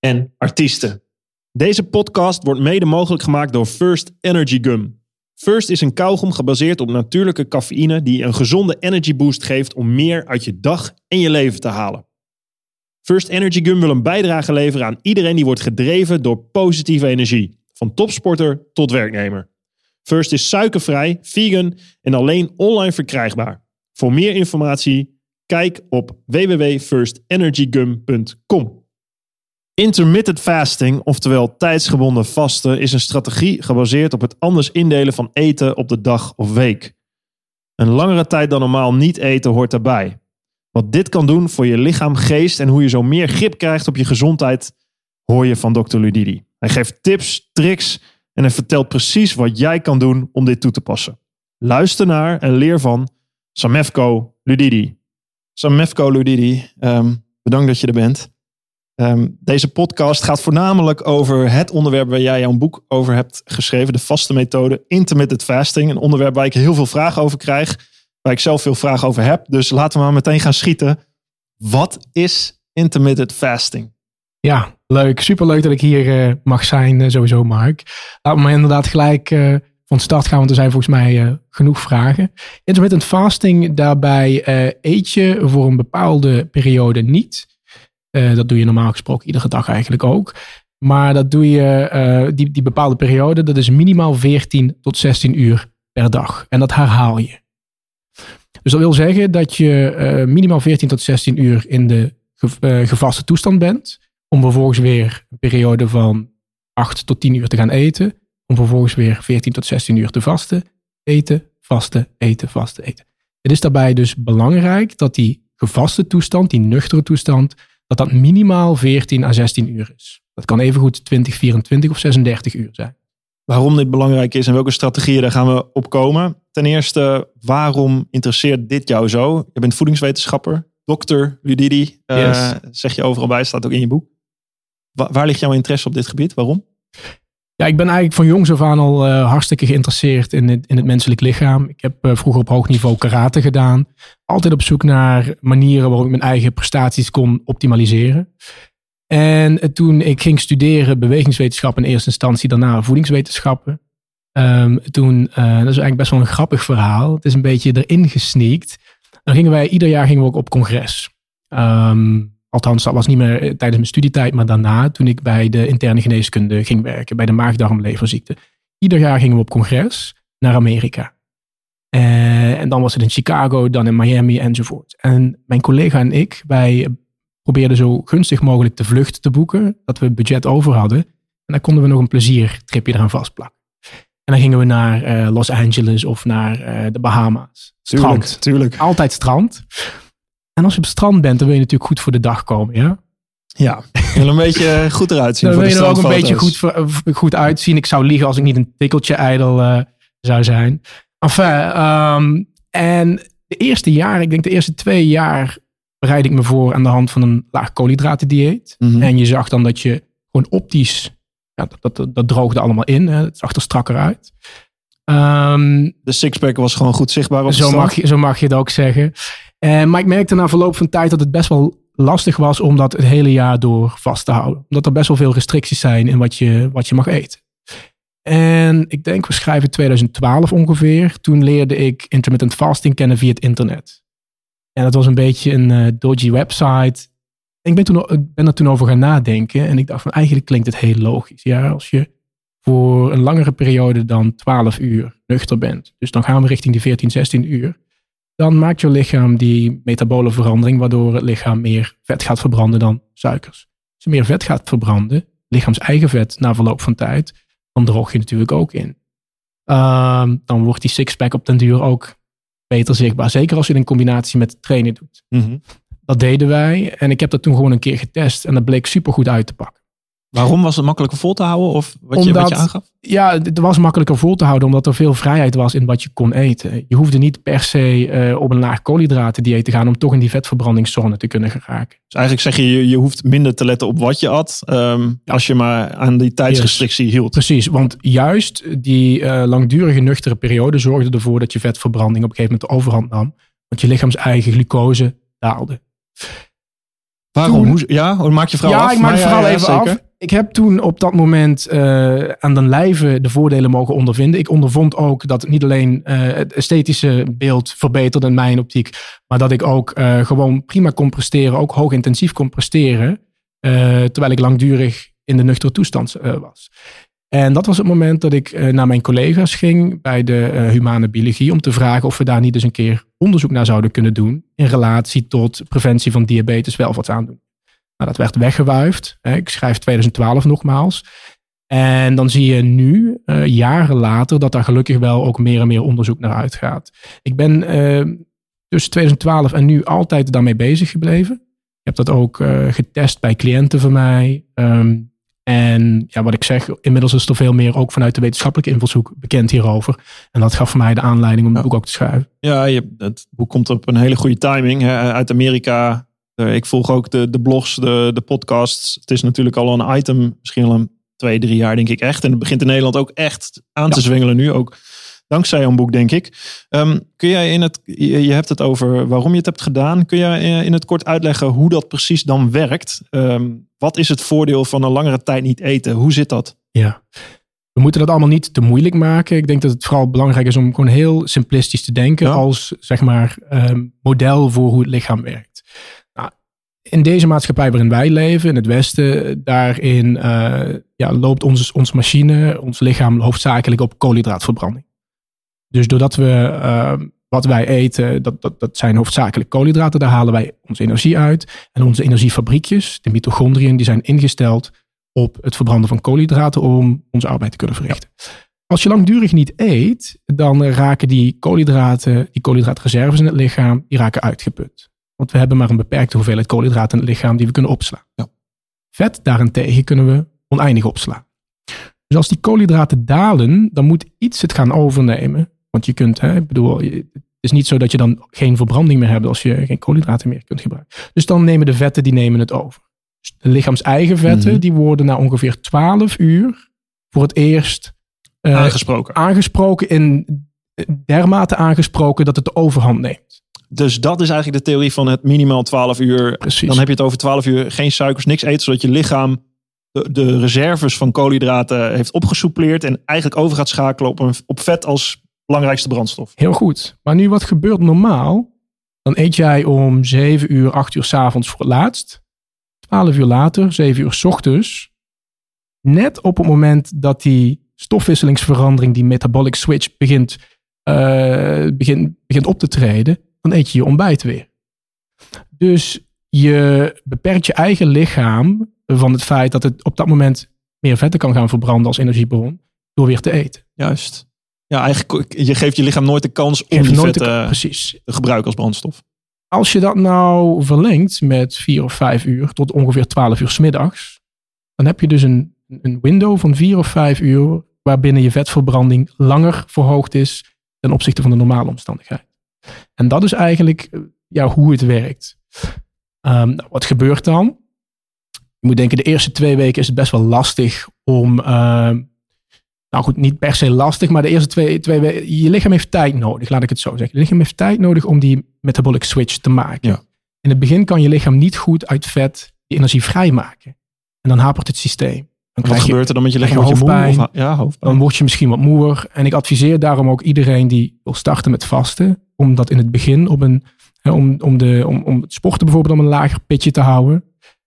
en artiesten. Deze podcast wordt mede mogelijk gemaakt door First Energy Gum. First is een kauwgom gebaseerd op natuurlijke cafeïne die een gezonde energy boost geeft om meer uit je dag en je leven te halen. First Energy Gum wil een bijdrage leveren aan iedereen die wordt gedreven door positieve energie, van topsporter tot werknemer. First is suikervrij, vegan en alleen online verkrijgbaar. Voor meer informatie kijk op www.firstenergygum.com. Intermittent fasting, oftewel tijdsgebonden vasten, is een strategie gebaseerd op het anders indelen van eten op de dag of week. Een langere tijd dan normaal niet eten hoort daarbij. Wat dit kan doen voor je lichaam, geest en hoe je zo meer grip krijgt op je gezondheid, hoor je van Dr. Ludidi. Hij geeft tips, tricks en hij vertelt precies wat jij kan doen om dit toe te passen. Luister naar en leer van Samefko Ludidi. Samefko Ludidi, ehm, bedankt dat je er bent. Ehm, deze podcast gaat voornamelijk over het onderwerp waar jij jouw boek over hebt geschreven, de vaste methode intermittent fasting. Een onderwerp waar ik heel veel vragen over krijg, waar ik zelf veel vragen over heb. Dus laten we maar meteen gaan schieten. Wat is intermittent fasting? Ja, leuk. Superleuk dat ik hier uh, mag zijn, uh, sowieso Mark. Laten we inderdaad gelijk uh, van start gaan, want er zijn volgens mij genoeg vragen. Intermittent fasting, daarbij eet je voor een bepaalde periode niet. Dat doe je normaal gesproken iedere dag eigenlijk ook. Maar dat doe je, die, die bepaalde periode, dat is minimaal 14 tot 16 uur per dag. En dat herhaal je. Dus dat wil zeggen dat je minimaal 14 tot 16 uur in de gevaste toestand bent om vervolgens weer een periode van 8 tot 10 uur te gaan eten. Om vervolgens weer 14 tot 16 uur te vasten. Eten, vasten, eten, vasten, eten. Het is daarbij dus belangrijk dat die gevaste toestand, die nuchtere toestand, dat dat minimaal 14 à 16 uur is. Dat kan evengoed 20, 24 of 36 uur zijn. Waarom dit belangrijk is en welke strategieën, daar gaan we op komen. Ten eerste, waarom interesseert dit jou zo? Je bent voedingswetenschapper, dokter Ludidi, uh, yes. zeg je overal bij, staat ook in je boek. Waar ligt jouw interesse op dit gebied? Waarom? Ja, ik ben eigenlijk van jongs af aan al uh, hartstikke geïnteresseerd in het, in het menselijk lichaam. Ik heb uh, vroeger op hoog niveau karate gedaan. Altijd op zoek naar manieren waarop ik mijn eigen prestaties kon optimaliseren. En toen ik ging studeren bewegingswetenschappen in eerste instantie, daarna voedingswetenschappen. Um, toen, dat is eigenlijk best wel een grappig verhaal. Het is een beetje erin gesneakt. Dan gingen wij, ieder jaar gingen we ook op congres. Um, Althans, dat was niet meer tijdens mijn studietijd, maar daarna, toen ik bij de interne geneeskunde ging werken, bij de maagdarmleverziekte. Ieder jaar gingen we op congres naar Amerika. Uh, en dan was het in Chicago, dan in Miami enzovoort. En mijn collega en ik, wij probeerden zo gunstig mogelijk de vlucht te boeken, dat we budget over hadden. En dan konden we nog een pleziertripje eraan vastplakken. En dan gingen we naar uh, Los Angeles of naar uh, de Bahama's. Strand. Tuurlijk, tuurlijk. Altijd strand. En als je op het strand bent, dan wil je natuurlijk goed voor de dag komen, ja? Ja, je wil een beetje goed eruit zien. Dan wil je er ook een beetje goed, goed uitzien. Ik zou liegen als ik niet een tikkeltje ijdel uh, zou zijn. Enfin, um, en de eerste jaren, ik denk de eerste twee jaar, bereid ik me voor aan de hand van een laag koolhydratendieet. Mm -hmm. En je zag dan dat je gewoon optisch, ja, dat, dat, dat droogde allemaal in. Hè. Het zag er strakker uit. Um, de sixpack was gewoon goed zichtbaar op zo mag, je, zo mag je het ook zeggen. Uh, maar ik merkte na verloop van tijd dat het best wel lastig was om dat het hele jaar door vast te houden. Omdat er best wel veel restricties zijn in wat je, wat je mag eten. En ik denk, we schrijven 2012 ongeveer. Toen leerde ik intermittent fasting kennen via het internet. En dat was een beetje een uh, dodgy website. En ik ben, toen, ik ben er toen over gaan nadenken. En ik dacht van eigenlijk klinkt het heel logisch. Ja, als je voor een langere periode dan 12 uur nuchter bent. Dus dan gaan we richting die 14, 16 uur dan maakt je lichaam die metabole verandering, waardoor het lichaam meer vet gaat verbranden dan suikers. Als je meer vet gaat verbranden, lichaams eigen vet na verloop van tijd, dan droog je natuurlijk ook in. Uh, dan wordt die sixpack op den duur ook beter zichtbaar. Zeker als je het in combinatie met trainen doet. Mm -hmm. Dat deden wij en ik heb dat toen gewoon een keer getest en dat bleek supergoed uit te pakken. Waarom was het makkelijker vol te houden? Of wat, je, Omdat- wat je aangaf? Ja, het was makkelijker vol te houden omdat er veel vrijheid was in wat je kon eten. Je hoefde niet per se eh, op een laag koolhydraten dieet te gaan om toch in die vetverbrandingszone te kunnen geraken. Dus eigenlijk zeg je, je, je hoeft minder te letten op wat je at. ehm, Als je maar aan die tijdsrestrictie hield. Precies, want juist die eh, langdurige nuchtere periode zorgde ervoor dat je vetverbranding op een gegeven moment de overhand nam. Want je lichaams eigen glucose daalde. Waarom? Toen- ja, hoe maak je ja, af? ik maak het ja, verhaal ja, even zeker. af. Ik heb toen op dat moment eh, aan den lijve de voordelen mogen ondervinden. Ik ondervond ook dat niet alleen eh, het esthetische beeld verbeterde in mijn optiek, maar dat ik ook eh, gewoon prima kon presteren, ook hoog intensief kon presteren, terwijl ik langdurig in de nuchtere toestand was. En dat was het moment dat ik eh, naar mijn collega's ging bij de eh, humane biologie om te vragen of we daar niet eens een keer onderzoek naar zouden kunnen doen in relatie tot preventie van diabetes welvaartsaandoening. Nou, dat werd weggewuifd. Hè. Ik schrijf 2012 nogmaals. En dan zie je nu, eh, jaren later, dat daar gelukkig wel ook meer en meer onderzoek naar uitgaat. Ik ben tussen 2012 en nu altijd daarmee bezig gebleven. Ik heb dat ook getest bij cliënten van mij. Ehm, en ja, wat ik zeg, inmiddels is er veel meer ook vanuit de wetenschappelijke invalshoek bekend hierover. En dat gaf voor mij de aanleiding om het Ja. boek ook te schrijven. Ja, je, het boek komt op een hele goede timing. Hè, uit Amerika. Eh, ik volg ook de, de blogs, de, de podcasts. Het is natuurlijk al een item, misschien al een twee, drie jaar denk ik echt. En het begint in Nederland ook echt aan te zwengelen nu. Ook dankzij jouw boek, denk ik. Ehm, kun jij in het, je, hebt het over waarom je het hebt gedaan. Kun jij eh, in het kort uitleggen hoe dat precies dan werkt? Ehm, wat is het voordeel van een langere tijd niet eten? Hoe zit dat? Ja. We moeten dat allemaal niet te moeilijk maken. Ik denk dat het vooral belangrijk is om gewoon heel simplistisch te denken Ja. als zeg maar ehm, model voor hoe het lichaam werkt. Nou, in deze maatschappij waarin wij leven, in het Westen, daarin eh, ja, loopt onze, onze machine, ons lichaam hoofdzakelijk op koolhydraatverbranding. Dus doordat we ehm, wat wij eten, dat, dat, dat zijn hoofdzakelijk koolhydraten, daar halen wij onze energie uit. En onze energiefabriekjes, de mitochondriën, die zijn ingesteld op het verbranden van koolhydraten om onze arbeid te kunnen verrichten. Als je langdurig niet eet, dan raken die koolhydraten, die koolhydraatreserves in het lichaam, die raken uitgeput. Want we hebben maar een beperkte hoeveelheid koolhydraten in het lichaam die we kunnen opslaan. Ja. Vet daarentegen kunnen we oneindig opslaan. Dus als die koolhydraten dalen, dan moet iets het gaan overnemen. Want je kunt, hè, ik bedoel, het is niet zo dat je dan geen verbranding meer hebt als je geen koolhydraten meer kunt gebruiken. Dus dan nemen de vetten, die nemen het over. Dus de lichaams-eigen vetten, Mhm. die worden na ongeveer 12 uur voor het eerst eh, Aangesproken. aangesproken in dermate aangesproken dat het de overhand neemt. Dus dat is eigenlijk de theorie van het minimaal 12 uur Precies. Dan heb je het over 12 uur geen suikers, niks eten, zodat je lichaam de, de reserves van koolhydraten heeft opgesoupleerd en eigenlijk over gaat schakelen op, een, op vet als belangrijkste brandstof. Heel goed. Maar nu wat gebeurt normaal? Dan eet jij om 7 uur, 8 uur s'avonds voor het laatst. 12 uur later, 7 uur s ochtends. Net op het moment dat die stofwisselingsverandering, die metabolic switch, begint, eh, begint, begint op te treden, dan eet je je ontbijt weer. Dus je beperkt je eigen lichaam van het feit dat het op dat moment meer vetten kan gaan verbranden als energiebron door weer te eten. Juist. Ja, eigenlijk, je geeft je lichaam nooit de kans om Geef die nooit de vetten ka- precies. te gebruiken als brandstof. Als je dat nou verlengt met vier of vijf uur tot ongeveer 12 uur 's middags, dan heb je dus een, een window van vier of vijf uur waarbinnen je vetverbranding langer verhoogd is ten opzichte van de normale omstandigheid. En dat is eigenlijk eh, ja, hoe het werkt. Ehm, nou, wat gebeurt dan? Je moet denken, de eerste twee weken is het best wel lastig om. ehm, nou goed, niet per se lastig, maar de eerste twee, twee. Je lichaam heeft tijd nodig, laat ik het zo zeggen. Je lichaam heeft tijd nodig om die metabolic switch te maken. Ja. In het begin kan je lichaam niet goed uit vet die energie vrijmaken. En dan hapert het systeem. Dan, Wat je, gebeurt er dan met je lichaam? je moe? Of, ja, hoofdpijn. dan word je misschien wat moeer. En ik adviseer daarom ook iedereen die wil starten met vasten, om dat in het begin op een, hè, om, om, de, om, om het sporten bijvoorbeeld op een lager pitje te houden.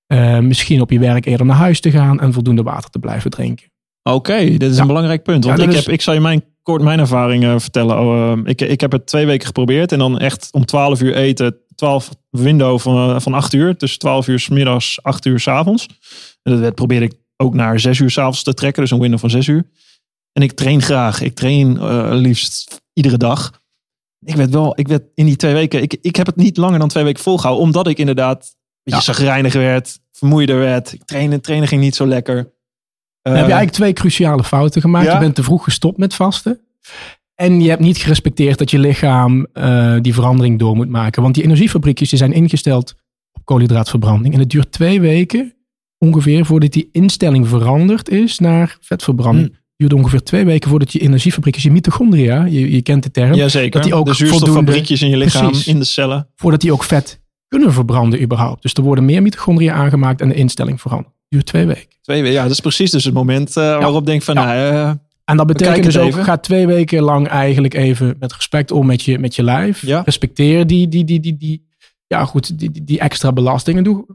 Eh, misschien op je werk eerder naar huis te gaan en voldoende water te blijven drinken. Oké, dit is Ja. een belangrijk punt. Want Ja, ik, heb, ik zal je mijn, kort mijn ervaringen vertellen. Oh, eh, ik, ik heb het twee weken geprobeerd. En dan echt om 12 uur eten. 12 window van, eh, van 8 uur. Dus 12 uur s middags, 8 uur s avonds. En dat probeerde ik ook naar 6 uur s avonds te trekken. Dus een window van 6 uur. En ik train graag. Ik train eh, liefst iedere dag. Ik werd wel, ik werd in die twee weken, ik, ik heb het niet langer dan twee weken volgehouden. Omdat ik inderdaad je Ja. zagrijniger werd, vermoeider werd. Trainen, trainen ging niet zo lekker. Dan heb je eigenlijk twee cruciale fouten gemaakt. ja? Je bent te vroeg gestopt met vasten. En je hebt niet gerespecteerd dat je lichaam eh, die verandering door moet maken. Want die energiefabriekjes die zijn ingesteld op koolhydraatverbranding. En het duurt twee weken ongeveer voordat die instelling veranderd is naar vetverbranding. Hm. Het duurt ongeveer twee weken voordat je energiefabriekjes, je mitochondria, je, je kent de term, Jazeker. dat die ook de zuurstoffabriekjes in je lichaam, Precies. in de cellen. voordat die ook vet kunnen verbranden überhaupt. Dus er worden meer mitochondria aangemaakt en de instelling verandert. Duurt twee weken. Twee weken. Ja, dat is precies dus het moment eh, waarop ik denk van, Ja. nou, eh, En dat betekent dus ook, even. ga twee weken lang eigenlijk even met respect om met je, met je lijf. Ja. Respecteer die, die, die, die, die, ja goed, die, die, die extra belastingen. Doe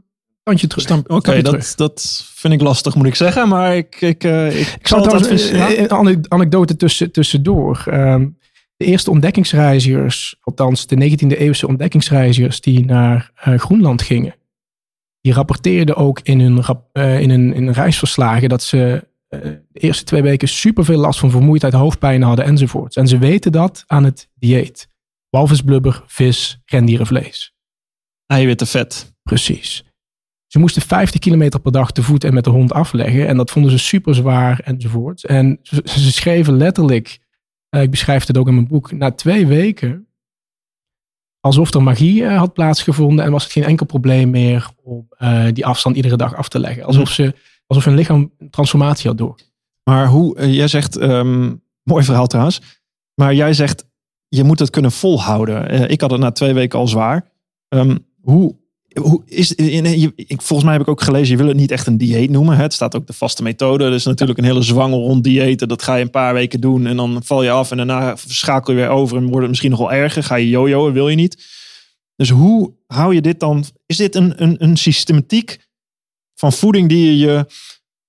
tandje terug. Oké, dat, terug. dat vind ik lastig, moet ik zeggen. Maar ik, ik, eh, ik, Ik zal trouwens advies- een, anekdote tussen, tussendoor. Ehm, de eerste ontdekkingsreizigers, althans de 19e eeuwse ontdekkingsreizigers die naar Groenland gingen, die rapporteerden ook in hun, eh, in hun, in hun reisverslagen dat ze eh, de eerste twee weken superveel last van vermoeidheid, hoofdpijn hadden enzovoorts. En ze weten dat aan het dieet. Walvisblubber, vis, rendierenvlees. Eiwitten, vet. Precies. Ze moesten 50 kilometer per dag te voet en met de hond afleggen. En dat vonden ze super zwaar enzovoort. En ze, ze schreven letterlijk, eh, ik beschrijf het ook in mijn boek, na twee weken, alsof er magie eh, had plaatsgevonden en was het geen enkel probleem meer om eh, die afstand iedere dag af te leggen. Alsof, ze, alsof hun lichaam een transformatie had door. Maar hoe, eh, jij zegt, ehm, mooi verhaal trouwens. Maar jij zegt, je moet het kunnen volhouden. Ik had het na twee weken al zwaar. Ehm, hoe, volgens mij heb ik ook gelezen, je wil het niet echt een dieet noemen. Het staat ook de vaste methode. Is natuurlijk een hele zwangel rond diëten. Dat ga je een paar weken doen en dan val je af. En daarna schakel je weer over en wordt het misschien nog wel erger. Ga je jojoen, wil je niet. Dus hoe hou je dit dan? Is dit een, een, een systematiek van voeding die je je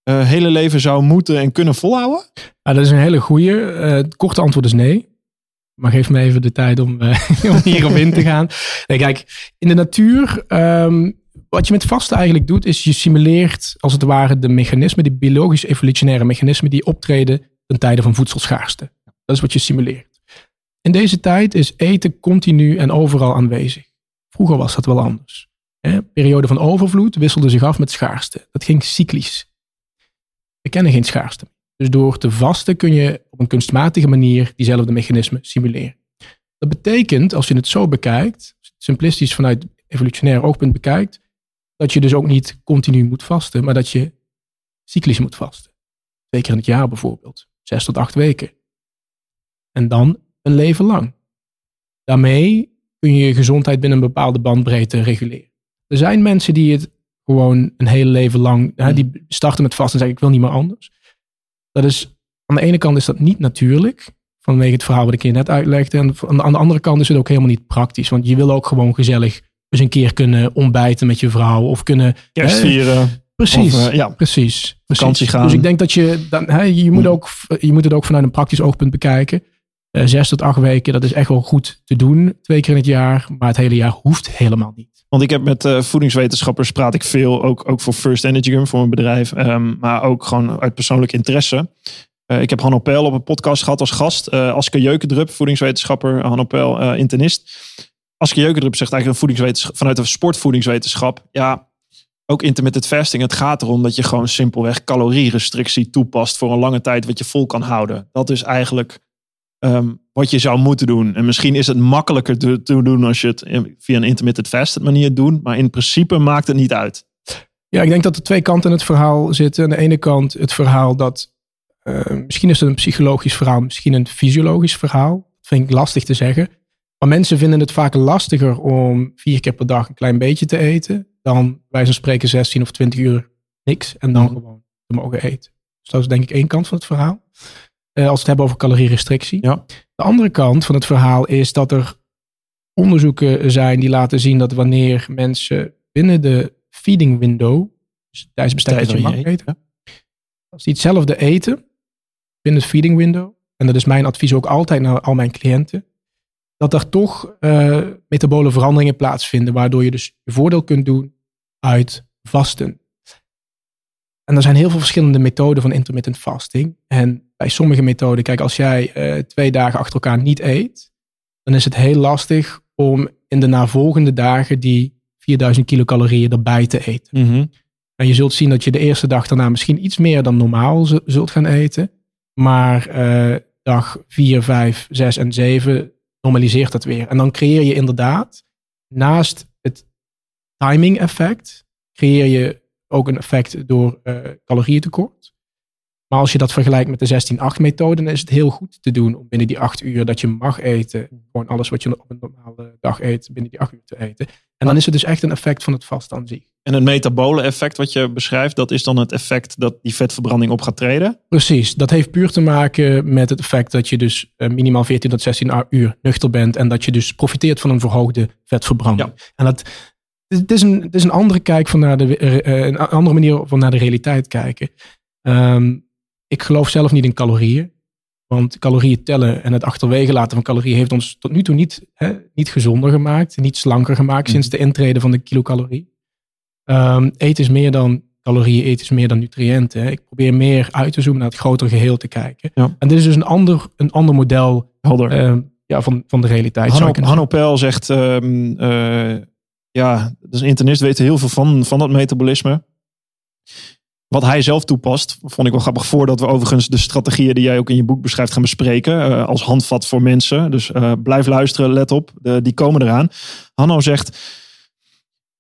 eh, hele leven zou moeten en kunnen volhouden? Ah, dat is een hele goeie. Eh, het korte antwoord is nee. Maar geef me even de tijd om, eh, om hierop in te gaan. Nee, kijk, in de natuur, ehm, wat je met vasten eigenlijk doet, is je simuleert als het ware de mechanismen, die biologisch-evolutionaire mechanismen die optreden ten tijde van voedselschaarste. Dat is wat je simuleert. In deze tijd is eten continu en overal aanwezig. Vroeger was dat wel anders. Hè? Periode van overvloed wisselde zich af met schaarste. Dat ging cyclisch. We kennen geen schaarste. Dus door te vasten kun je op een kunstmatige manier diezelfde mechanismen simuleren. Dat betekent, als je het zo bekijkt, simplistisch vanuit evolutionair oogpunt bekijkt, dat je dus ook niet continu moet vasten, maar dat je cyclisch moet vasten. Twee keer in het jaar bijvoorbeeld. Zes tot acht weken. En dan een leven lang. Daarmee kun je je gezondheid binnen een bepaalde bandbreedte reguleren. Er zijn mensen die het gewoon een hele leven lang, hè, die starten met vasten en zeggen ik wil niet meer anders. Dat is, aan de ene kant is dat niet natuurlijk, vanwege het verhaal wat ik je net uitlegde. En aan de andere kant is het ook helemaal niet praktisch, want je wil ook gewoon gezellig eens een keer kunnen ontbijten met je vrouw of kunnen... Kerst hè, vieren. Precies, Of, eh, ja. precies, precies. Gaan. Dus ik denk dat je, dan, hè, je, moet ook, je moet het ook vanuit een praktisch oogpunt bekijken. Eh, zes tot acht weken, dat is echt wel goed te doen, twee keer in het jaar. Maar het hele jaar hoeft helemaal niet. Want ik heb met eh, voedingswetenschappers praat ik veel, ook, ook voor First Energy Gum, voor mijn bedrijf, ehm, maar ook gewoon uit persoonlijk interesse. Eh, ik heb Hanno Peil op een podcast gehad als gast. Eh Aske Jeukendrup, voedingswetenschapper, Hanno Peil, eh, internist. Aske Jeukendrup zegt eigenlijk een voedingswetenschap, vanuit de sportvoedingswetenschap. Ja, ook intermittent fasting. Het gaat erom dat je gewoon simpelweg calorierestrictie toepast voor een lange tijd wat je vol kan houden. Dat is eigenlijk ehm, wat je zou moeten doen. En misschien is het makkelijker te, te doen als je het via een intermittent fasted manier doet. Maar in principe maakt het niet uit. Ja, ik denk dat er twee kanten in het verhaal zitten. Aan de ene kant het verhaal dat, eh, misschien is het een psychologisch verhaal, misschien een fysiologisch verhaal. Dat vind ik lastig te zeggen. Maar mensen vinden het vaak lastiger om vier keer per dag een klein beetje te eten. Dan wij van spreken 16 of 20 uur niks en dan gewoon te mogen eten. Dus dat is denk ik één kant van het verhaal. Eh, als we het hebben over calorierestrictie. Ja. De andere kant van het verhaal is dat er onderzoeken zijn die laten zien dat wanneer mensen binnen de feeding window, dus tijdens bestek dat je mag eten, als die hetzelfde eten binnen het feeding window, en dat is mijn advies ook altijd naar al mijn cliënten, dat er toch eh, metabole veranderingen plaatsvinden, waardoor je dus je voordeel kunt doen uit vasten. En er zijn heel veel verschillende methoden van intermittent fasting. En bij sommige methoden, kijk, als jij eh, twee dagen achter elkaar niet eet, dan is het heel lastig om in de navolgende dagen die 4000 kilocalorieën erbij te eten. Mhm. En je zult zien dat je de eerste dag daarna misschien iets meer dan normaal zult gaan eten. Maar eh, dag 4, 5, 6 en 7 normaliseert dat weer. En dan creëer je inderdaad, naast het timing effect, creëer je ook een effect door eh calorieëntekort. Maar als je dat vergelijkt met de 16-8 methode, dan is het heel goed te doen om binnen die 8 uur dat je mag eten, gewoon alles wat je op een normale dag eet, binnen die 8 uur te eten. En dan is het dus echt een effect van het vast aan zich. En het metabole effect wat je beschrijft, dat is dan het effect dat die vetverbranding op gaat treden. Precies, dat heeft puur te maken met het effect dat je dus eh, minimaal 14 tot 16 uur nuchter bent en dat je dus profiteert van een verhoogde vetverbranding. En dat, het, is een, het is een andere kijk van naar de, eh, een andere manier van naar de realiteit kijken. Ehm, ik geloof zelf niet in calorieën, want calorieën tellen en het achterwege laten van calorieën heeft ons tot nu toe niet, hè, niet gezonder gemaakt, niet slanker gemaakt Mhm. sinds de intrede van de kilocalorie. Ehm eten is meer dan calorieën, eten is meer dan nutriënten. hè. Ik probeer meer uit te zoomen naar het grotere geheel te kijken. Ja. En dit is dus een ander, een ander model Helder. ehm, ja, van, van de realiteit. Hanno, Pel zegt, eh, ja, een internist, weet heel veel van, van dat metabolisme. Wat hij zelf toepast, vond ik wel grappig. Voordat we overigens de strategieën die jij ook in je boek beschrijft gaan bespreken. eh, als handvat voor mensen. Dus eh, blijf luisteren, let op. Die komen eraan. Hanno zegt,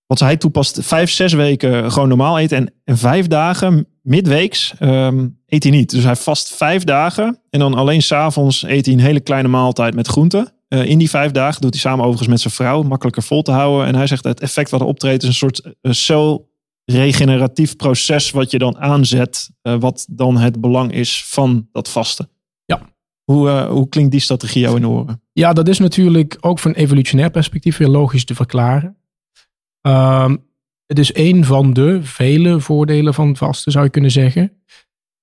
wat hij toepast, vijf, zes weken gewoon normaal eten. En, en vijf dagen, midweeks, ehm, eet hij niet. Dus hij vast vijf dagen. En dan alleen s'avonds eet hij een hele kleine maaltijd met groenten. Eh, in die vijf dagen doet hij samen overigens met zijn vrouw. Makkelijker vol te houden. En hij zegt het effect wat er optreedt is een soort uh, celregeneratief proces wat je dan aanzet. eh, wat dan het belang is van dat vasten. Ja. Hoe, hoe klinkt die strategie jou in de oren? Ja, dat is natuurlijk ook van evolutionair perspectief weer logisch te verklaren. Ehm, het is een van de vele voordelen van vasten, zou je kunnen zeggen.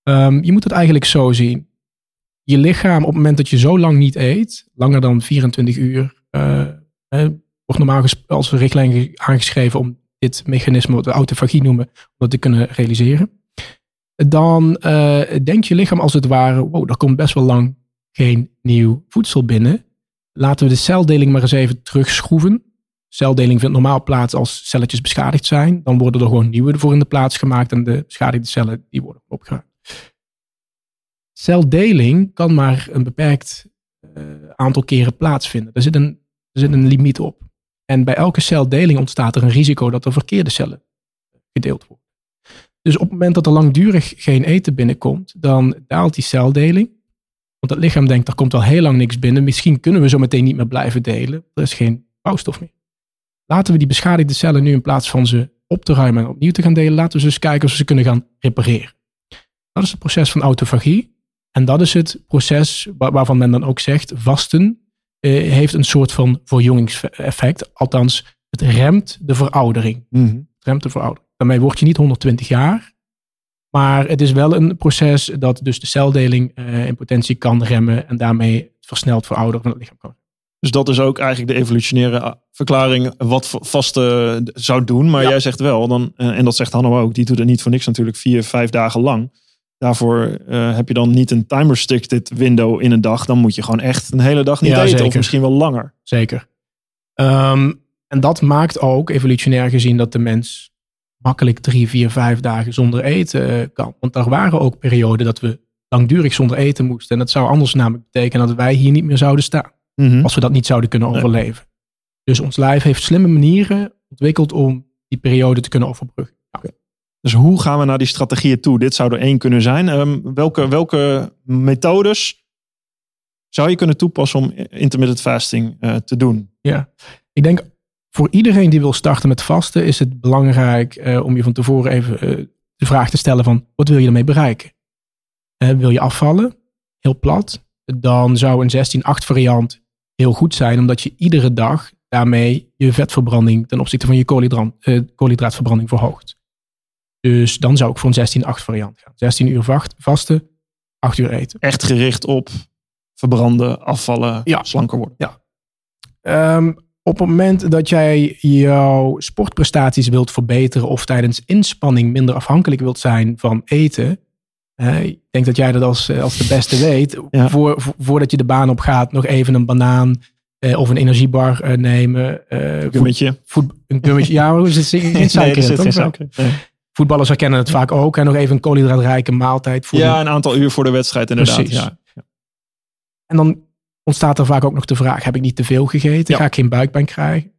Ehm, je moet het eigenlijk zo zien. Je lichaam, op het moment dat je zo lang niet eet, langer dan 24 uur, eh, eh, wordt normaal als richtlijn ge- aangeschreven om dit mechanisme, wat we autofagie noemen, om dat te kunnen realiseren. Dan eh, denkt je lichaam als het ware, wow, er komt best wel lang geen nieuw voedsel binnen. Laten we de celdeling maar eens even terugschroeven. Celdeling vindt normaal plaats als celletjes beschadigd zijn. Dan worden er gewoon nieuwe voor in de plaats gemaakt en de beschadigde cellen die worden opgeruimd. Celdeling kan maar een beperkt eh, aantal keren plaatsvinden. Er zit, een, er zit een limiet op. En bij elke celdeling ontstaat er een risico dat er verkeerde cellen gedeeld worden. Dus op het moment dat er langdurig geen eten binnenkomt, dan daalt die celdeling. Want het lichaam denkt, er komt al heel lang niks binnen. Misschien kunnen we zo meteen niet meer blijven delen. Er is geen bouwstof meer. Laten we die beschadigde cellen nu in plaats van ze op te ruimen en opnieuw te gaan delen, laten we eens kijken of ze kunnen gaan repareren. Dat is het proces van autofagie. En dat is het proces wa- waarvan men dan ook zegt, vasten eh, heeft een soort van verjongingseffect. Althans, het remt de veroudering. Het remt de veroudering. Daarmee word je niet 120 jaar. Maar het is wel een proces dat dus de celdeling eh, in potentie kan remmen. En daarmee versneld verouderen van het lichaam kan. Dus dat is ook eigenlijk de evolutionaire ah, verklaring wat v- vasten d- zou doen. Maar Ja. jij zegt wel, dan, eh, en dat zegt Hanno ook, die doet het niet voor niks natuurlijk vier, vijf dagen lang. Daarvoor eh, heb je dan niet een timer restricted window in een dag. Dan moet je gewoon echt een hele dag niet Ja, eten. Of misschien wel langer. Zeker. Ehm, en dat maakt ook, evolutionair gezien, dat de mens makkelijk drie, vier, vijf dagen zonder eten eh, kan. Want er waren ook perioden dat we langdurig zonder eten moesten. En dat zou anders namelijk betekenen dat wij hier niet meer zouden staan. Mhm. Als we dat niet zouden kunnen Nee. overleven. Dus ons lijf heeft slimme manieren ontwikkeld om die periode te kunnen overbruggen. Dus hoe gaan we naar die strategieën toe? Dit zou er één kunnen zijn. Ehm, welke, welke methodes zou je kunnen toepassen om intermittent fasting eh, te doen? Ja, ik denk voor iedereen die wil starten met vasten is het belangrijk eh, om je van tevoren even eh, de vraag te stellen van wat wil je ermee bereiken? Wil je afvallen? Heel plat. Dan zou een 16-8 variant heel goed zijn, omdat je iedere dag daarmee je vetverbranding ten opzichte van je koolhydraat, koolhydraatverbranding verhoogt. Dus dan zou ik voor een 16-8 variant gaan. 16 uur vacht- vasten, 8 uur eten. Echt gericht op verbranden, afvallen, Ja. slanker worden. Ehm, op het moment dat jij jouw sportprestaties wilt verbeteren of tijdens inspanning minder afhankelijk wilt zijn van eten. hè, ik denk dat jij dat als, als de beste weet. Ja. Voor, vo- voordat je de baan op gaat, nog even een banaan eh, of een energiebar eh, nemen. eh, Gummetje. voet- een gummetje. ja, hoe is het? Geen Nee, suiker er in, zit geen suiker. Nee. Voetballers herkennen het vaak ook. En nog even een koolhydraatrijke maaltijd. voeding. Ja, een aantal uur voor de wedstrijd inderdaad. Precies. Ja. En dan ontstaat er vaak ook nog de vraag: heb ik niet te veel gegeten? Ja. Ga ik geen buikpijn krijgen?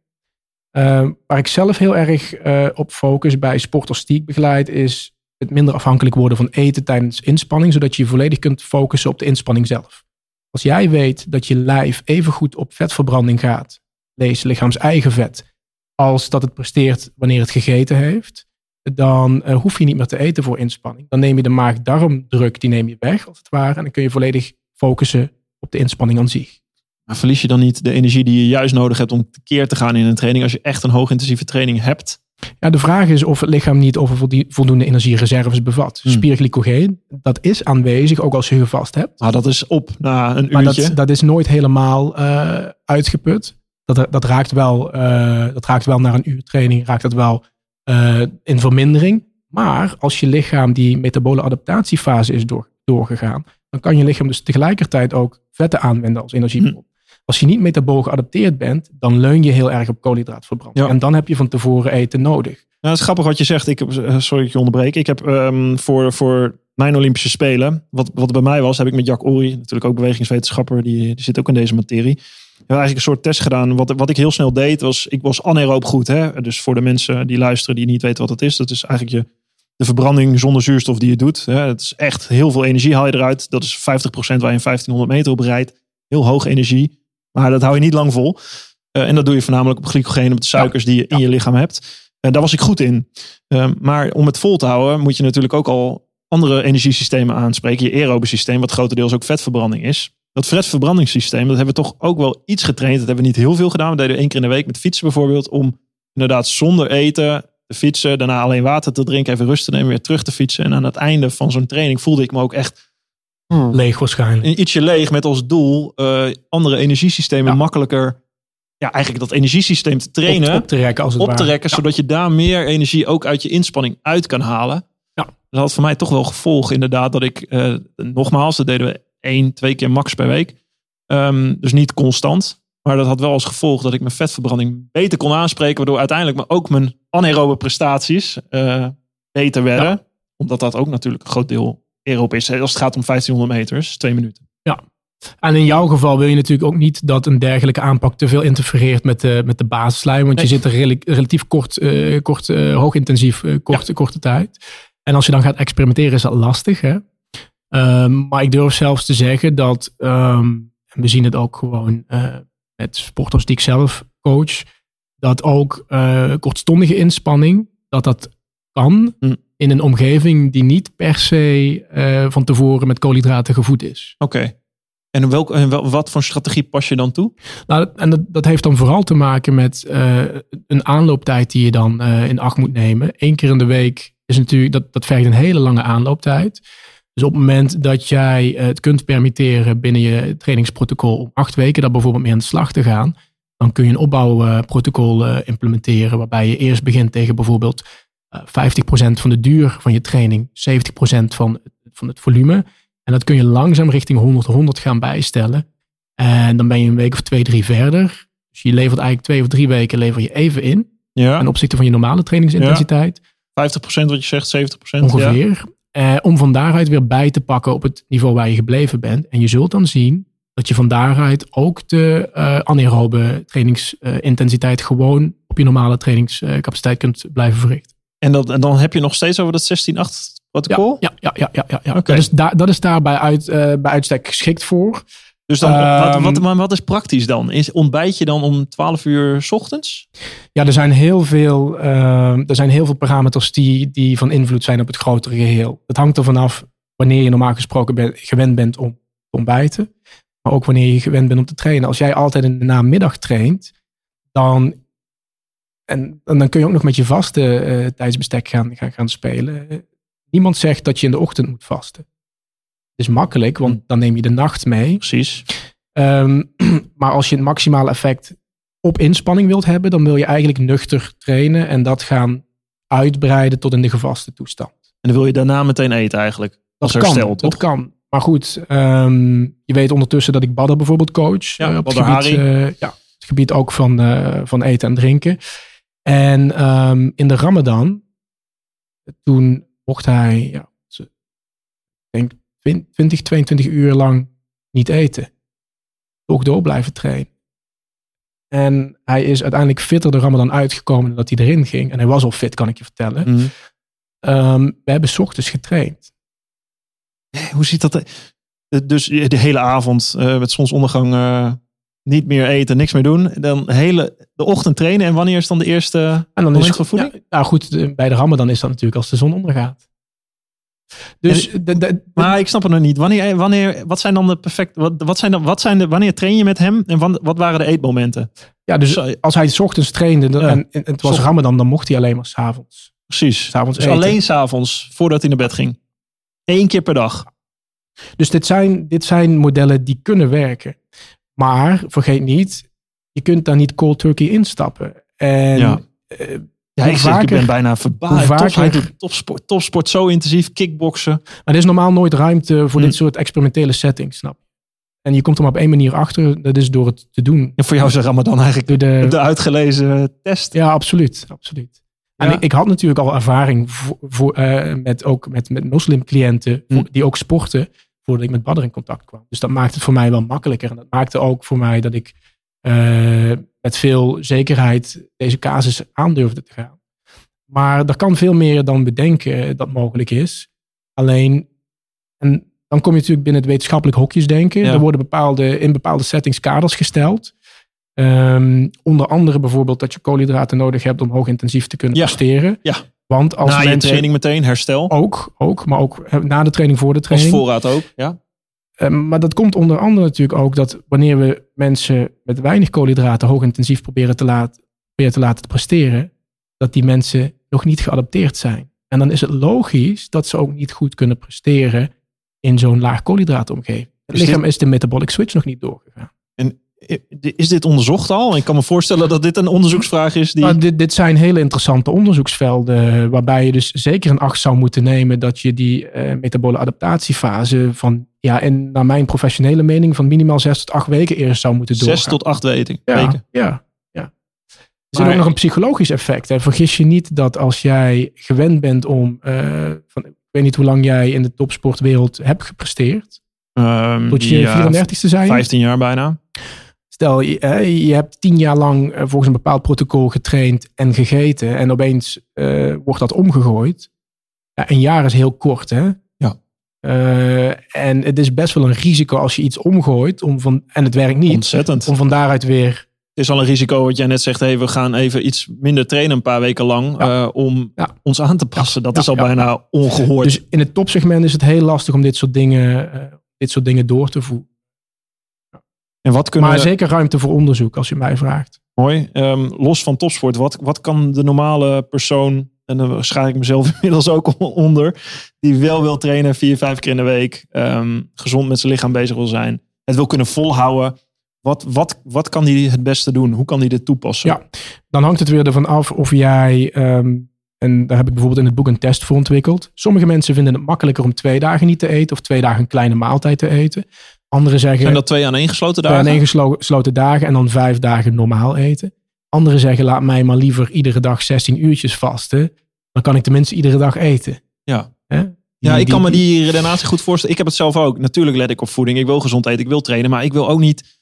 Eh, waar ik zelf heel erg eh, op focus bij sporters die ik begeleid, is het minder afhankelijk worden van eten tijdens inspanning, zodat je je volledig kunt focussen op de inspanning zelf. Als jij weet dat je lijf even goed op vetverbranding gaat, lees lichaams eigen vet, als dat het presteert wanneer het gegeten heeft, dan eh, hoef je niet meer te eten voor inspanning. Dan neem je de maag-darmdruk, die neem je weg als het ware, en dan kun je volledig focussen op de inspanning aan zich. Maar verlies je dan niet de energie die je juist nodig hebt om tekeer te gaan in een training als je echt een hoogintensieve training hebt? Ja, de vraag is of het lichaam niet over voldoende energiereserves bevat. Hmm. Spierglycogeen, dat is aanwezig, ook als je gevast hebt. Nou, dat is op na een Maar uurtje. dat, dat is nooit helemaal eh, uitgeput. Dat, dat, raakt wel, eh, dat raakt wel naar een uur training, raakt dat wel eh, in vermindering. Maar als je lichaam die metabole adaptatiefase is door, doorgegaan, dan kan je lichaam dus tegelijkertijd ook vetten aanwenden als energiebron. Als je niet metabol geadapteerd bent, dan leun je heel erg op koolhydraatverbranding. Ja. En dan heb je van tevoren eten nodig. Nou, het is grappig wat je zegt. Ik heb, eh, sorry dat je onderbreek. Ik heb ehm, voor, voor mijn Olympische Spelen, wat, wat bij mij was, heb ik met Jack Ory, natuurlijk ook bewegingswetenschapper, die, die zit ook in deze materie. Eigenlijk een soort test gedaan. Wat, wat ik heel snel deed, was, ik was anaeroop goed. Hè? Dus voor de mensen die luisteren, die niet weten wat het is, dat is eigenlijk je, de verbranding zonder zuurstof die je doet. Hè? Het is echt heel veel energie haal je eruit. Dat is 50% waar je een 1500 meter op rijdt. Heel hoog energie. Maar dat hou je niet lang vol. Eh, en dat doe je voornamelijk op glycogeen, op de suikers die je in je lichaam hebt. En daar was ik goed in. Um, maar om het vol te houden, moet je natuurlijk ook al andere energiesystemen aanspreken. Je aerobe systeem, wat grotendeels ook vetverbranding is. Dat vetverbrandingssysteem, dat hebben we toch ook wel iets getraind. Dat hebben we niet heel veel gedaan. We deden één keer in de week met fietsen bijvoorbeeld. Om inderdaad zonder eten te fietsen. Daarna alleen water te drinken, even rust te nemen, weer terug te fietsen. En aan het einde van zo'n training voelde ik me ook echt Leeg waarschijnlijk. ietsje leeg met als doel uh, andere energiesystemen Ja. makkelijker. Ja, eigenlijk dat energiesysteem te trainen. Op, op te rekken als het op te rekken, zodat je daar meer energie ook uit je inspanning uit kan halen. Ja. Dat had voor mij toch wel gevolg inderdaad dat ik, eh, nogmaals, dat deden we één, twee keer max per week. Ehm, dus niet constant. Maar dat had wel als gevolg dat ik mijn vetverbranding beter kon aanspreken. Waardoor uiteindelijk maar ook mijn anaerobe prestaties eh, beter werden. Omdat dat ook natuurlijk een groot deel aerobe is. Als het gaat om 1500 meters, twee minuten. En in jouw geval wil je natuurlijk ook niet dat een dergelijke aanpak te veel interfereert met de, met de basislijn. Want Nee. je zit er rela- relatief kort, eh, kort eh, hoogintensief, korte, korte tijd. En als je dan gaat experimenteren is dat lastig. Hè? Ehm, maar ik durf zelfs te zeggen dat, ehm, en we zien het ook gewoon eh, met sporters die ik zelf coach, dat ook eh, kortstondige inspanning, dat dat kan Hm. in een omgeving die niet per se eh, van tevoren met koolhydraten gevoed is. Oké. En, welk, en wel, wat voor strategie pas je dan toe? Nou, en dat, dat heeft dan vooral te maken met een aanlooptijd die je dan in acht moet nemen. Eén keer in de week is natuurlijk, dat, dat vergt een hele lange aanlooptijd. Dus op het moment dat jij eh, het kunt permitteren binnen je trainingsprotocol om acht weken daar bijvoorbeeld mee aan de slag te gaan, dan kun je een opbouwprotocol eh, implementeren waarbij je eerst begint tegen bijvoorbeeld eh 50% van de duur van je training, 70% van, van het volume. En dat kun je langzaam richting 100, 100 gaan bijstellen. En dan ben je een week of twee, drie verder. Dus je levert eigenlijk twee of drie weken lever je even in. Ja, Ten opzichte van je normale trainingsintensiteit. 50% wat je zegt, 70%. ongeveer. Eh, om van daaruit weer bij te pakken op het niveau waar je gebleven bent. En je zult dan zien dat je van daaruit ook de eh anaerobe trainingsintensiteit gewoon op je normale trainingscapaciteit kunt blijven verrichten. En, dat, en dan heb je nog steeds over dat 16-8 protocol? Ja, ja, ja, ja, ja, ja. Dat, is daar, dat is daar bij, uit, eh, bij uitstek geschikt voor. Dus dan, Ehm, wat, wat, maar wat is praktisch dan? Is, ontbijt je dan om 12 uur 's ochtends? Ja, er zijn heel veel, ehm, er zijn heel veel parameters die, die van invloed zijn op het grotere geheel. Het hangt er vanaf wanneer je normaal gesproken ben- gewend bent om te ontbijten. Maar ook wanneer je gewend bent om te trainen. Als jij altijd in de namiddag traint, dan, en, en dan kun je ook nog met je vaste eh, tijdsbestek gaan, gaan, gaan spelen. Niemand zegt dat je in de ochtend moet vasten. Is makkelijk, want dan neem je de nacht mee. Precies. Ehm, maar als je het maximale effect op inspanning wilt hebben, dan wil je eigenlijk nuchter trainen en dat gaan uitbreiden tot in de gevaste toestand. En dan wil je daarna meteen eten eigenlijk. Dat Als kan, herstel, toch? dat kan. maar goed, ehm, je weet ondertussen dat ik Badder bijvoorbeeld coach. Ja, eh, op het gebied, eh, ja, het gebied ook van, eh, van eten en drinken. En ehm, in de Ramadan, toen mocht hij, ja, ik denk 20, 22 uur lang niet eten. Toch door blijven trainen. En hij is uiteindelijk fitter de Ramadan uitgekomen dan dat hij erin ging. En hij was al fit, kan ik je vertellen. Mhm. Ehm, we hebben ochtends getraind. Hoe ziet dat? eh, Dus de hele avond eh, met zonsondergang eh, niet meer eten, niks meer doen. Dan hele, de ochtend trainen. En wanneer is dan de eerste En dan is van voeding? Ja, nou goed, bij de Ramadan is dat natuurlijk als de zon ondergaat. Dus de, de, de- Maar ik snap het nog niet. Wanneer, wanneer, wat zijn dan de perfect, wat, wat zijn dan, wat zijn de, wanneer train je met hem en wat waren de eetmomenten? ja, dus als hij 's ochtends trainde dan- Ja. en, en het was. Ramadan, dan mocht hij alleen maar s'avonds. Precies. S'avonds Dus eten. alleen s'avonds, voordat hij naar bed ging. Eén keer per dag. Dus dit zijn, dit zijn modellen die kunnen werken. Maar vergeet niet, je kunt daar niet cold turkey instappen. En Ja. Ja, ik, zeg, ik vaker- ben bijna verbaasd. hoe vaker- hij doet topsport, topsport zo intensief, kickboksen. maar er is normaal nooit ruimte voor Hm. dit soort experimentele settings, snap je? En je komt er maar op één manier achter, dat is door het te doen. En voor jou is Ramadan eigenlijk Door de, de uitgelezen test. Ja, absoluut. absoluut. En ik, ik had natuurlijk al ervaring voor, voor, eh, met, ook met, met moslimcliënten voor- Hm. die ook sporten voordat ik met Badr in contact kwam. Dus dat maakte het voor mij wel makkelijker. En dat maakte ook voor mij dat ik eh, met veel zekerheid deze casus aandurfde te gaan. Maar er kan veel meer dan bedenken dat mogelijk is. Alleen, en dan kom je natuurlijk binnen het wetenschappelijk hokjesdenken. Ja. Er worden bepaalde, in bepaalde settings kaders gesteld. Ehm, onder andere bijvoorbeeld dat je koolhydraten nodig hebt om hoogintensief te kunnen Ja. presteren. Ja. Want als Na je training meteen, herstel. ook, ook, maar ook eh, na de training, voor de Als training. voorraad ook. Ja. Eh, maar dat komt onder andere natuurlijk ook dat wanneer we mensen met weinig koolhydraten hoogintensief proberen te, laten, proberen te laten presteren, dat die mensen nog niet geadapteerd zijn. En dan is het logisch dat ze ook niet goed kunnen presteren in zo'n laag koolhydraatomgeving. Het Is lichaam is de metabolic switch nog niet doorgegaan. Is dit onderzocht al? Ik kan me voorstellen dat dit een onderzoeksvraag is die... Maar dit, dit zijn hele interessante onderzoeksvelden, waarbij je dus zeker in acht zou moeten nemen dat je die eh, metabole adaptatiefase van, ja, en naar mijn professionele mening, van minimaal zes tot acht weken eerst zou moeten doorgaan. Zes tot acht weken. ja, weken. Ja, ja. Er zit Maar- ook nog een psychologisch effect. Hè. Vergis je niet dat als jij gewend bent om, eh, van, ik weet niet hoe lang jij in de topsportwereld hebt gepresteerd, tot je ja, 34ste zijn. 15 jaar bijna. Stel, je, je hebt tien jaar lang eh, volgens een bepaald protocol getraind en gegeten. En opeens eh, wordt dat omgegooid. Ja, een jaar is heel kort, hè? Eh, en het is best wel een risico als je iets omgooit. Om van, en het werkt niet. Ontzettend. Om van daaruit weer... Het is al een risico wat jij net zegt. Hey, we gaan even iets minder trainen een paar weken lang. Ja. eh, om Ja. ons aan te passen. Dat Ja, is al bijna ongehoord. Dus in het topsegment is het heel lastig om dit soort dingen, eh, dit soort dingen door te voeren. en wat kunnen Maar we... zeker ruimte voor onderzoek, als je mij vraagt. Mooi. Ehm, los van topsport. Wat, wat kan de normale persoon... En dan schaar ik mezelf inmiddels ook onder. Die wel wil trainen vier, vijf keer in de week. ehm, gezond met zijn lichaam bezig wil zijn. Het wil kunnen volhouden. Wat, wat, wat kan die het beste doen? Hoe kan die dit toepassen? Ja. Dan hangt het weer ervan af of jij, ehm, en daar heb ik bijvoorbeeld in het boek een test voor ontwikkeld. Sommige mensen vinden het makkelijker om twee dagen niet te eten of twee dagen een kleine maaltijd te eten. Anderen zeggen Zijn dat twee aaneengesloten twee dagen? aaneengesloten dagen en dan vijf dagen normaal eten. Anderen zeggen laat mij maar liever iedere dag 16 uurtjes vasten. Dan kan ik tenminste iedere dag eten. Ja. Hè? Ja, Die- ik kan me die- die redenatie goed voorstellen. Ik heb het zelf ook. Natuurlijk let ik op voeding. Ik wil gezond eten. Ik wil trainen. Maar ik wil ook niet...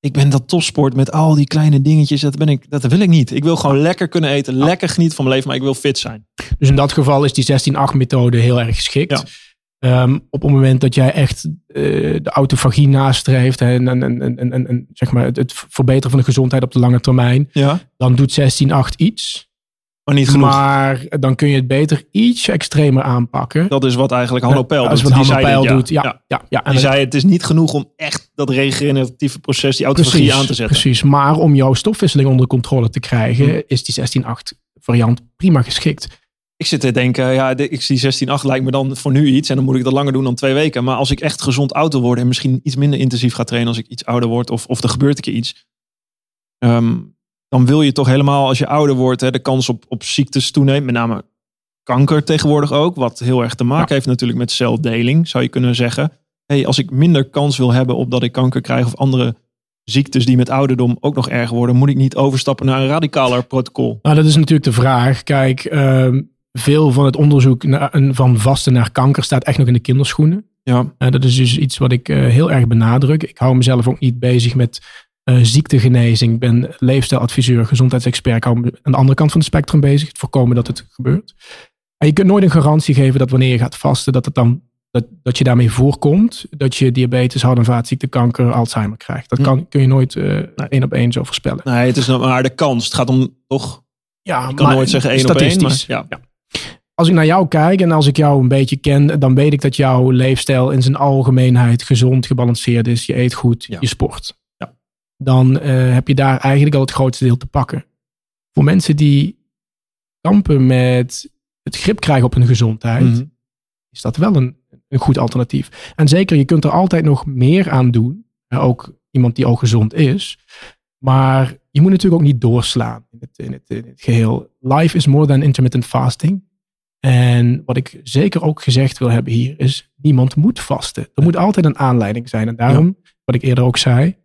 Ik ben dat topsport met al die kleine dingetjes. Dat, ben ik, dat wil ik niet. Ik wil gewoon lekker kunnen eten. Lekker genieten van mijn leven. Maar ik wil fit zijn. Dus in dat geval is die 16-8 methode heel erg geschikt. Ja. Ehm, op het moment dat jij echt eh, de autofagie nastreeft en, en, en, en, en, zeg maar het, het verbeteren van de gezondheid op de lange termijn, Ja. dan doet 16-8 iets. Maar niet genoeg. Maar dan kun je het beter iets extremer aanpakken. dat is wat eigenlijk Hanno Peil Dat doet. is wat Hanno dit, ja. doet. Ja, ja. Ja, En Die zei het is niet genoeg om echt dat regeneratieve proces, die autofagie precies, aan te zetten. Precies, maar om jouw stofwisseling onder controle te krijgen, Hm. is die 16-8 variant prima geschikt. Ik zit te denken, ja, ik zie 16-8 lijkt me dan voor nu iets. En dan moet ik dat langer doen dan twee weken. Maar als ik echt gezond oud wil worden en misschien iets minder intensief ga trainen als ik iets ouder word. Of, of er gebeurt een keer iets. ehm, dan wil je toch helemaal als je ouder wordt hè, de kans op, op ziektes toeneemt. Met name kanker tegenwoordig ook. Wat heel erg te maken heeft natuurlijk met celdeling, zou je kunnen zeggen. hey, als ik minder kans wil hebben op dat ik kanker krijg of andere ziektes die met ouderdom ook nog erger worden, moet ik niet overstappen naar een radicaler protocol? Nou, dat is natuurlijk de vraag. Kijk, ehm, veel van het onderzoek naar, van vasten naar kanker staat echt nog in de kinderschoenen. Ja, Uh, dat is dus iets wat ik eh, heel erg benadruk. Ik hou mezelf ook niet bezig met eh, ziektegenezing. Ik ben leefstijladviseur, gezondheidsexpert. Ik hou me aan de andere kant van het spectrum bezig. Het voorkomen dat het gebeurt. En je kunt nooit een garantie geven dat wanneer je gaat vasten, dat, het dan, dat, dat je daarmee voorkomt dat je diabetes, hart- en vaatziekte, kanker, Alzheimer krijgt. Dat Hm. kan, kun je nooit eh, één op één zo voorspellen. nee, het is nou maar de kans. Het gaat om toch. Ja, Ik kan nooit zeggen één op één. Maar, ja. Als ik naar jou kijk en als ik jou een beetje ken, dan weet ik dat jouw leefstijl in zijn algemeenheid gezond, gebalanceerd is. Je eet goed, Ja. je sport. Ja. Dan eh, heb je daar eigenlijk al het grootste deel te pakken. Voor mensen die kampen met het grip krijgen op hun gezondheid, Mhm. is dat wel een, een goed alternatief. En zeker, je kunt er altijd nog meer aan doen. Eh, Ook iemand die al gezond is. Maar je moet natuurlijk ook niet doorslaan in het, in het, in het geheel. Life is more than intermittent fasting. En wat ik zeker ook gezegd wil hebben hier is, niemand moet vasten. Er moet altijd een aanleiding zijn. En daarom, wat ik eerder ook zei,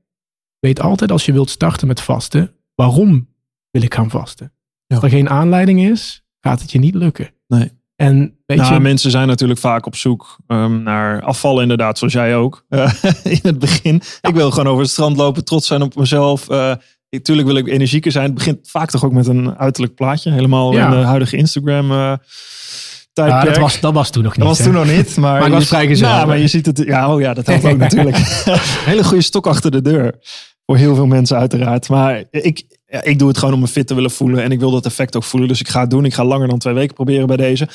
weet altijd als je wilt starten met vasten, waarom wil ik gaan vasten? Ja. Als er geen aanleiding is, gaat het je niet lukken. Nee. En weet Nou, je, mensen zijn natuurlijk vaak op zoek ehm, naar afvallen, inderdaad, zoals jij ook. Eh, in het begin. Ik wil gewoon over het strand lopen, trots zijn op mezelf. Eh Natuurlijk wil ik energieker zijn. Het begint vaak toch ook met een uiterlijk plaatje. Helemaal Ja. in de huidige Instagram eh tijdperk. ja, dat, was, dat was toen nog niet. Dat was hè? toen nog niet. Maar, Maar ik was Ja, hè? maar je ziet het. Ja, oh ja, dat helpt ook natuurlijk. Hele goede stok achter de deur. Voor heel veel mensen uiteraard. Maar ik, ja, ik doe het gewoon om me fit te willen voelen. En ik wil dat effect ook voelen. Dus ik ga het doen. Ik ga langer dan twee weken proberen bij deze.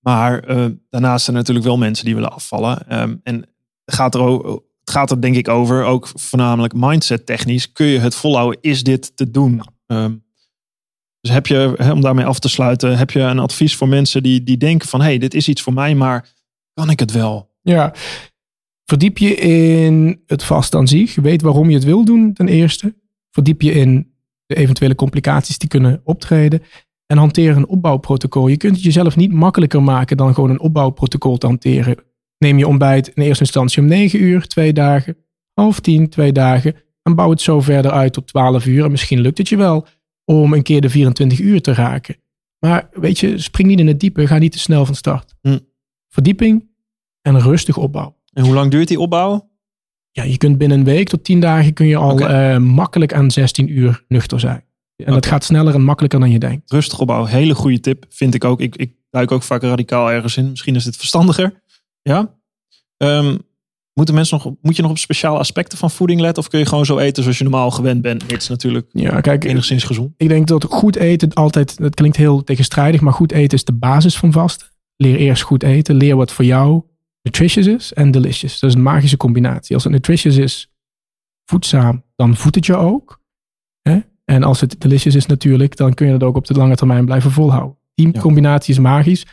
Maar eh, daarnaast zijn er natuurlijk wel mensen die willen afvallen. Ehm, en gaat, er ook, het gaat er denk ik over, ook voornamelijk mindset technisch. Kun je het volhouden? Is dit te doen? Ehm, dus heb je, om daarmee af te sluiten, heb je een advies voor mensen die, die denken van... hé, hey, dit is iets voor mij, maar kan ik het wel? Ja. Verdiep je in het vast aan zich. Weet waarom je het wil doen, ten eerste. Verdiep je in de eventuele complicaties die kunnen optreden. En hanteer een opbouwprotocol. Je kunt het jezelf niet makkelijker maken dan gewoon een opbouwprotocol te hanteren. Neem je ontbijt in eerste instantie om 9 uur, twee dagen. Half tien, twee dagen. En bouw het zo verder uit tot 12 uur. En misschien lukt het je wel om een keer de 24 uur te raken. Maar weet je, spring niet in het diepe. Ga niet te snel van start. Hm. Verdieping en rustig opbouw. En hoe lang duurt die opbouw? Ja, je kunt binnen een week tot 10 dagen kun je al eh, makkelijk aan 16 uur nuchter zijn. En dat gaat sneller en makkelijker dan je denkt. Rustig opbouw, hele goede tip, vind ik ook. Ik, ik duik ook vaak radicaal ergens in. Misschien is dit verstandiger. Ja? Ehm, moeten mensen nog, moet je nog op speciale aspecten van voeding letten? Of kun je gewoon zo eten zoals je normaal gewend bent? Mits natuurlijk Ja, kijk, enigszins gezond. ik denk dat goed eten altijd, dat klinkt heel tegenstrijdig, maar goed eten is de basis van vasten. Leer eerst goed eten. Leer wat voor jou nutritious is en delicious. Dat is een magische combinatie. Als het nutritious is, voedzaam, dan voedt het je ook. Hè? En als het delicious is natuurlijk, dan kun je het ook op de lange termijn blijven volhouden. Die Ja. combinatie is magisch.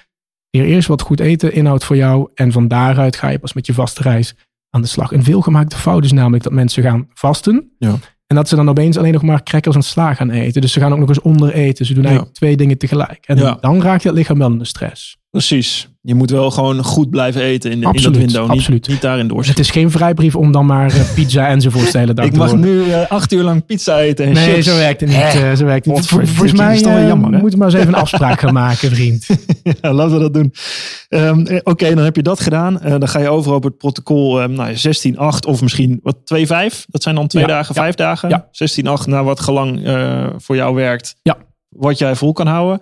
Leer eerst wat goed eten inhoudt voor jou. En van daaruit ga je pas met je vaste reis aan de slag. Een veelgemaakte fout is namelijk dat mensen gaan vasten. Ja. En dat ze dan opeens alleen nog maar crackers en sla gaan eten. Dus ze gaan ook nog eens onder eten. Ze doen Ja. eigenlijk twee dingen tegelijk. En Ja. dan raakt het lichaam wel in de stress. Precies. Je moet wel gewoon goed blijven eten in, de, in dat window. Absoluut. niet daarin doorzitten. het is geen vrijbrief om dan maar eh, pizza enzovoort de hele dag Ik te mag nu eh, acht uur lang pizza eten en Nee, chips. zo werkt het niet. Eh, zo werkt het niet. Vol- Volgens mij eh, jammer, moeten we maar eens even een afspraak gaan maken, vriend. Ja, laten we dat doen. Ehm, eh, Oké, dan heb je dat gedaan. Dan ga je over op het protocol ehm, nou, ja, 16-8 of misschien wat 2-5. Dat zijn dan twee Ja, dagen, ja, vijf dagen. ja. 16-8 naar wat gelang voor jou werkt. Ja. Wat jij vol kan houden.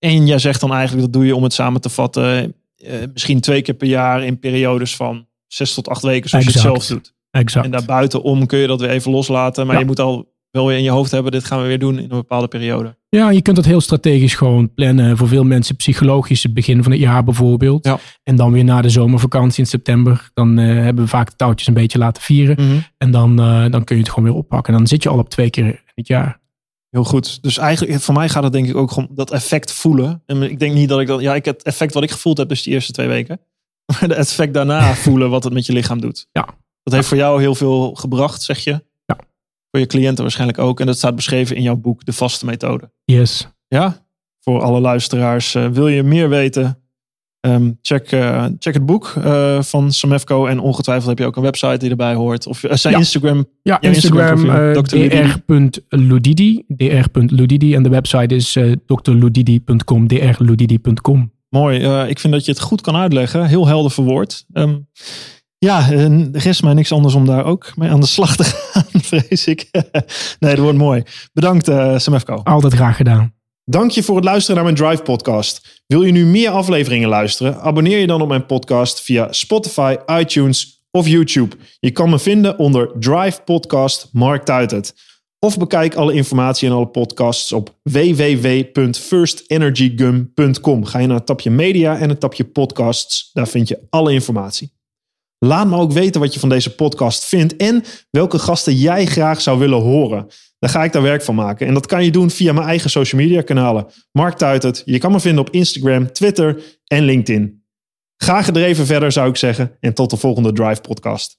En jij zegt dan eigenlijk, dat doe je om het samen te vatten. eh, misschien twee keer per jaar in periodes van zes tot acht weken. Zoals je het zelf doet. Exact. En daarbuitenom kun je dat weer even loslaten. Maar Ja. je moet al wel weer in je hoofd hebben. Dit gaan we weer doen in een bepaalde periode. Ja, je kunt dat heel strategisch gewoon plannen. Voor veel mensen psychologisch het begin van het jaar bijvoorbeeld. Ja. En dan weer na de zomervakantie in september. Dan eh, hebben we vaak de touwtjes een beetje laten vieren. En dan, eh, dan kun je het gewoon weer oppakken. En dan zit je al op twee keer in het jaar. Heel goed. Dus eigenlijk, voor mij gaat het denk ik ook om dat effect voelen. En ik denk niet dat ik dat, ja, ik het effect wat ik gevoeld heb, dus die eerste twee weken. Maar het effect daarna voelen wat het met je lichaam doet. Ja. Dat heeft voor jou heel veel gebracht, zeg je. Ja. Voor je cliënten waarschijnlijk ook. En dat staat beschreven in jouw boek, De Vaste Methode. Yes. Ja, voor alle luisteraars. eh, wil je meer weten? Ehm, check, uh, check het boek uh, van Samefco. En ongetwijfeld heb je ook een website die erbij hoort. Of uh, zijn ja. Instagram. Ja, Instagram, Instagram dr.ludidi. dr.ludidi. En de website is drludidi.com. drludidi.com. Mooi. ik vind dat je het goed kan uitleggen. Heel helder verwoord. Um, ja, er rest mij niks anders om daar ook mee aan de slag te gaan, vrees ik. nee, dat wordt mooi. Bedankt, Samefco. Altijd graag gedaan. Dank je voor het luisteren naar mijn Drive podcast. Wil je nu meer afleveringen luisteren? Abonneer je dan op mijn podcast via Spotify, iTunes of YouTube. Je kan me vinden onder Drive Podcast Mark Tuitert. Of bekijk alle informatie en alle podcasts op www.firstenergygum.com. Ga je naar het tapje media en het tapje podcasts. Daar vind je alle informatie. Laat me ook weten wat je van deze podcast vindt en welke gasten jij graag zou willen horen. Dan ga ik daar werk van maken. En dat kan je doen via mijn eigen social media kanalen. Mark Tuitert. Je kan me vinden op Instagram, Twitter en LinkedIn. Ga gedreven verder zou ik zeggen en tot de volgende Drive podcast.